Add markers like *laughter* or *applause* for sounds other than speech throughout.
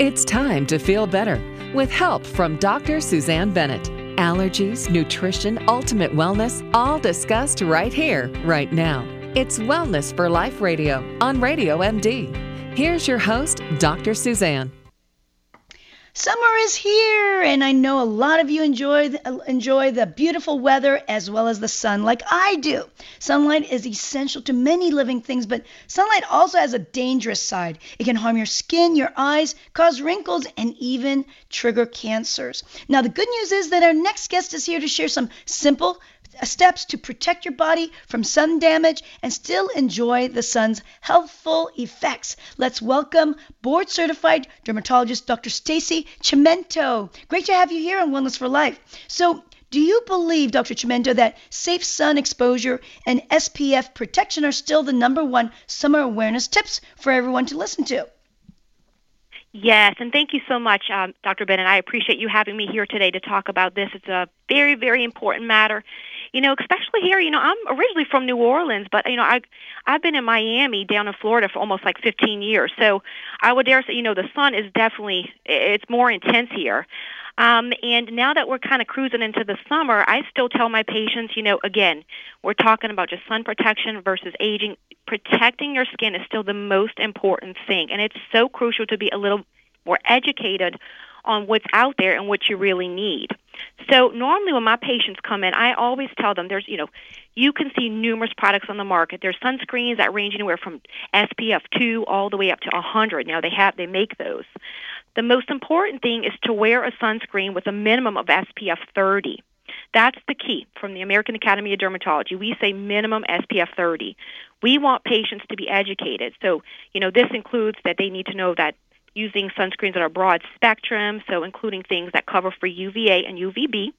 It's time to feel better with help from Dr. Susanne Bennett. Allergies, nutrition, ultimate wellness, all discussed right here, right now. It's Wellness for Life Radio on Radio MD. Here's your host, Dr. Susanne. Summer is here, and I know a lot of you enjoy the, enjoy the beautiful weather as well as the sun, like I do. Sunlight is essential to many living things, but sunlight also has a dangerous side. It can harm your skin, your eyes, cause wrinkles, and even trigger cancers. Now, the good news is that our next guest is here to share some simple, steps to protect your body from sun damage and still enjoy the sun's healthful effects. Let's welcome board certified dermatologist Dr. Stacy Chimento. Great to have you here on Wellness for Life. So, do you believe, Dr. Chimento, that safe sun exposure and SPF protection are still the number one summer awareness tips for everyone to listen to? Yes, and thank you so much, um, Dr. Bennett. I appreciate you having me here today to talk about this. It's a very, very important matter you know, especially here, you know, I'm originally from New Orleans, but you know, I I've been in Miami down in Florida for almost like 15 years. So I would dare say, you know, the sun is definitely it's more intense here. Um, and now that we're kind of cruising into the summer, I still tell my patients, you know, again, we're talking about just sun protection versus aging. Protecting your skin is still the most important thing, and it's so crucial to be a little more educated on what's out there and what you really need. So normally when my patients come in, I always tell them there's, you know, you can see numerous products on the market. There's sunscreens that range anywhere from SPF 2 all the way up to 100. Now they have they make those. The most important thing is to wear a sunscreen with a minimum of SPF 30. That's the key from the American Academy of Dermatology. We say minimum SPF 30. We want patients to be educated. So, you know, this includes that they need to know that using sunscreens that are broad spectrum, so including things that cover for UVA and UVB.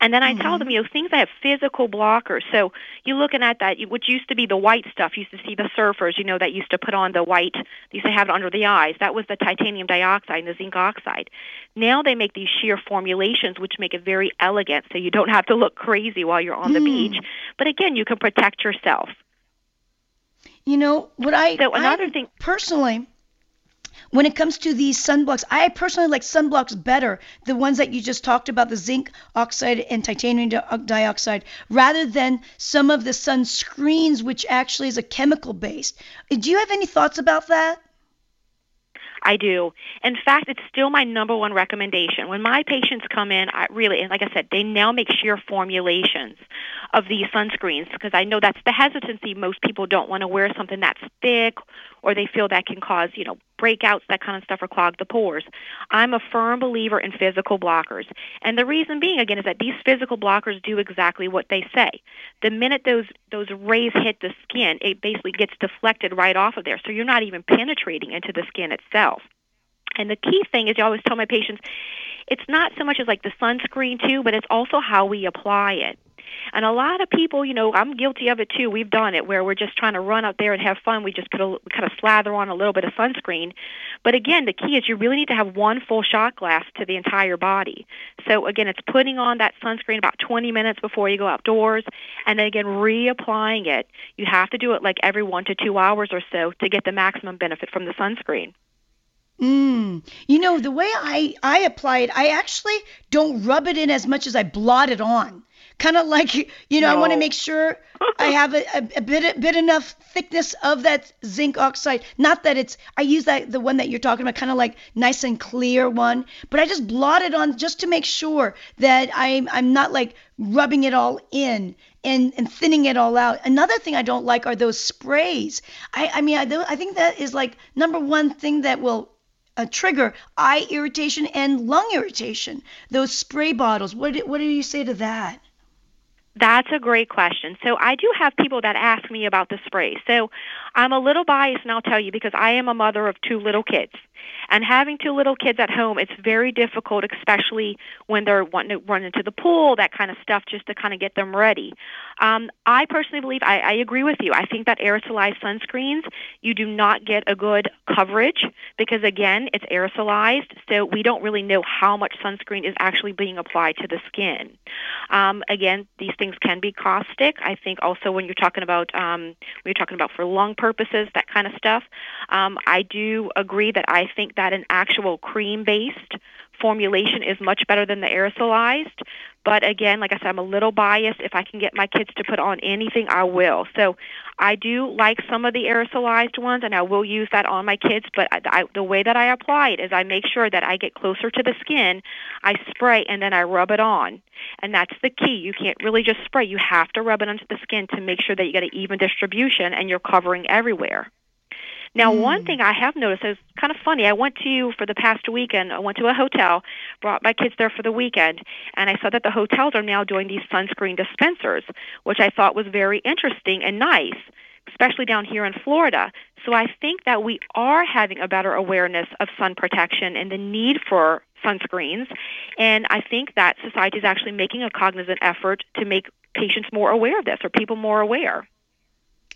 And then I mm-hmm. tell them, you know, things that have physical blockers. So you're looking at that, which used to be the white stuff. You used to see the surfers, you know, that used to put on the white, they used to have it under the eyes. That was the titanium dioxide and the zinc oxide. Now they make these sheer formulations, which make it very elegant, so you don't have to look crazy while you're on mm. the beach. But again, you can protect yourself. You know what I so another I, thing personally when it comes to these sunblocks, I personally like sunblocks better, the ones that you just talked about, the zinc oxide and titanium uh, dioxide, rather than some of the sunscreens, which actually is a chemical based. Uh, do you have any thoughts about that? I do. In fact, it's still my number one recommendation. When my patients come in, I really, like I said, they now make sheer formulations of these sunscreens because I know that's the hesitancy. Most people don't want to wear something that's thick or they feel that can cause, you know, breakouts, that kind of stuff, or clog the pores. I'm a firm believer in physical blockers. And the reason being, again, is that these physical blockers do exactly what they say. The minute those, those rays hit the skin, it basically gets deflected right off of there. So you're not even penetrating into the skin itself. And the key thing is, I always tell my patients, it's not so much as like the sunscreen too, but it's also how we apply it. And a lot of people, you know, I'm guilty of it too. We've done it where we're just trying to run out there and have fun. We just put a kind of slather on a little bit of sunscreen. But again, the key is you really need to have one full shot glass to the entire body. So again, it's putting on that sunscreen about 20 minutes before you go outdoors, and then again reapplying it. You have to do it like every one to two hours or so to get the maximum benefit from the sunscreen. Mm. You know, the way I, I apply it, I actually don't rub it in as much as I blot it on kind of like you know no. I want to make sure I *laughs* have a, a, a, bit a bit enough thickness of that zinc oxide. Not that it's I use that the one that you're talking about, kind of like nice and clear one, but I just blot it on just to make sure that I'm I'm not like rubbing it all in and, and thinning it all out. Another thing I don't like are those sprays. I, I mean, I, I think that is like number one thing that will uh, trigger eye irritation and lung irritation. Those spray bottles. What, what do you say to that? That's a great question. So I do have people that ask me about the spray. So I'm a little biased, and I'll tell you because I am a mother of two little kids. And having two little kids at home, it's very difficult, especially when they're wanting to run into the pool, that kind of stuff, just to kind of get them ready. Um, I personally believe, I, I agree with you. I think that aerosolized sunscreens, you do not get a good coverage because, again, it's aerosolized, so we don't really know how much sunscreen is actually being applied to the skin. Um, again, these things can be caustic. I think also when you're talking about um, when you're talking about for lung purposes, that kind of stuff. Um, I do agree that I think that an actual cream based formulation is much better than the aerosolized. But again, like I said, I'm a little biased. If I can get my kids to put on anything, I will. So I do like some of the aerosolized ones, and I will use that on my kids. But I, the way that I apply it is I make sure that I get closer to the skin, I spray, and then I rub it on. And that's the key. You can't really just spray. You have to rub it onto the skin to make sure that you get an even distribution and you're covering everywhere. Now, mm. one thing I have noticed is kind of funny. I went to for the past weekend. I went to a hotel, brought my kids there for the weekend, and I saw that the hotels are now doing these sunscreen dispensers, which I thought was very interesting and nice, especially down here in Florida. So I think that we are having a better awareness of sun protection and the need for sunscreens, and I think that society is actually making a cognizant effort to make patients more aware of this or people more aware.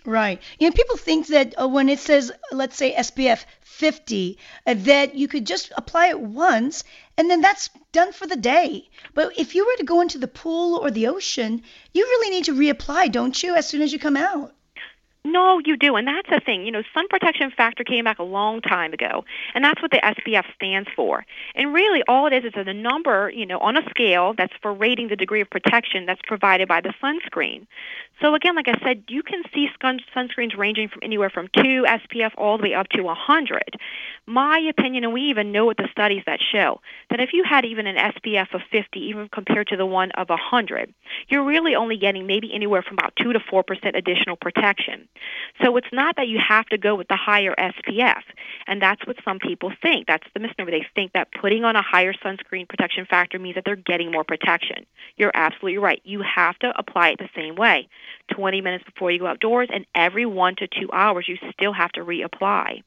Right. You know, people think that uh, when it says, let's say SPF 50, uh, that you could just apply it once and then that's done for the day. But if you were to go into the pool or the ocean, you really need to reapply, don't you, as soon as you come out? No, you do, and that's the thing. You know, sun protection factor came back a long time ago, and that's what the SPF stands for. And really, all it is is a number, you know, on a scale that's for rating the degree of protection that's provided by the sunscreen. So again, like I said, you can see sun- sunscreens ranging from anywhere from 2 SPF all the way up to 100. My opinion, and we even know with the studies that show, that if you had even an SPF of 50, even compared to the one of 100, you're really only getting maybe anywhere from about 2 to 4% additional protection. So it's not that you have to go with the higher SPF, and that's what some people think. That's the misnomer. They think that putting on a higher sunscreen protection factor means that they're getting more protection. You're absolutely right. You have to apply it the same way. 20 minutes before you go outdoors, and every one to two hours you still have to reapply.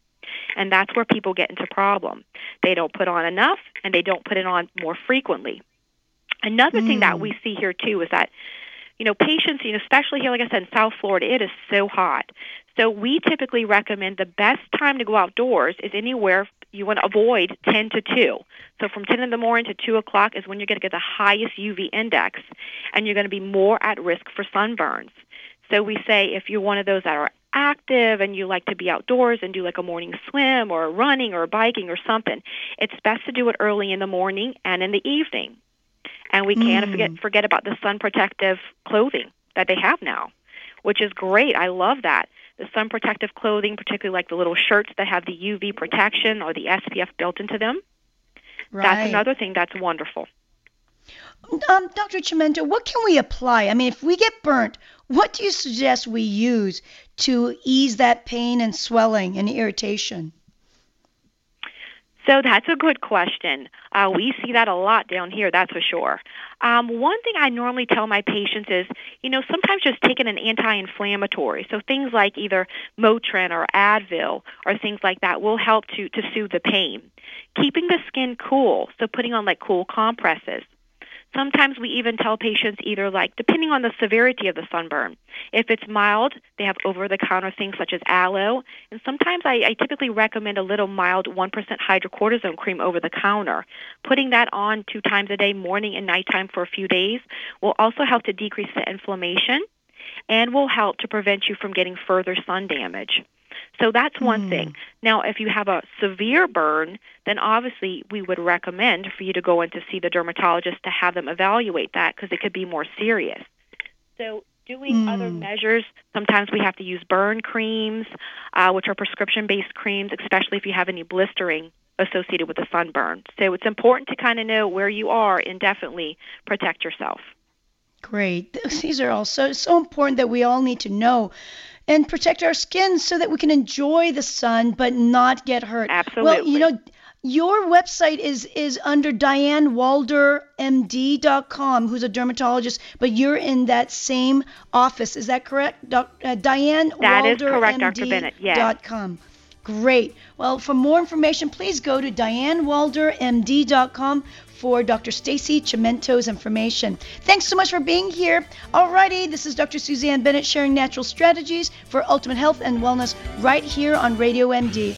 And that's where people get into problem. They don't put on enough, and they don't put it on more frequently. Another mm. thing that mm. we see here too is that, you know, patients, you know, especially here, like I said, in South Florida, it is so hot. So we typically recommend the best time to go outdoors is anywhere you want to avoid 10 to 2. So from 10 in the morning to 2 o'clock is when you're going to get the highest UV index, and you're going to be more at risk for sunburns. So we say if you're one of those that are active and you like to be outdoors and do like a morning swim or running or biking or something, it's best to do it early in the morning and in the evening. And we can't mm. forget forget about the sun protective clothing that they have now, which is great. I love that. The sun protective clothing, particularly like the little shirts that have the UV protection or the SPF built into them. Right. That's another thing that's wonderful. Um, Dr. Chimento, what can we apply? I mean, if we get burnt, what do you suggest we use to ease that pain and swelling and irritation? So that's a good question. Uh, we see that a lot down here, that's for sure. Um, one thing I normally tell my patients is, you know, sometimes just taking an anti-inflammatory, so things like either Motrin or Advil or things like that will help to, to soothe the pain. Keeping the skin cool, so putting on like cool compresses. Sometimes we even tell patients either like, depending on the severity of the sunburn, if it's mild, they have over-the-counter things such as aloe, and sometimes I, I typically recommend a little mild 1% hydrocortisone cream over the counter. Putting that on two times a day, morning and nighttime for a few days, will also help to decrease the inflammation and will help to prevent you from getting further sun damage. So that's one mm. thing. Now, if you have a severe burn, then obviously we would recommend for you to go in to see the dermatologist to have them evaluate that because it could be more serious. So doing mm. other measures, sometimes we have to use burn creams, uh, which are prescription-based creams, especially if you have any blistering associated with a sunburn. So it's important to kind of know where you are and definitely protect yourself. Great. These are all so so important that we all need to know and protect our skin so that we can enjoy the sun but not get hurt. Absolutely. Well, you know, your website is is under DianeWalderMD.com, who's a dermatologist, but you're in that same office. Is that correct? Doc, uh, Diane That is correct, Dr. Bennett. Yes. .com. Great. Well, for more information, please go to DianeWalderMD.com for Dr. Stacy Chimento's information. Thanks so much for being here. Alrighty, this is Dr. Susanne Bennett sharing natural strategies for ultimate health and wellness right here on Radio MD.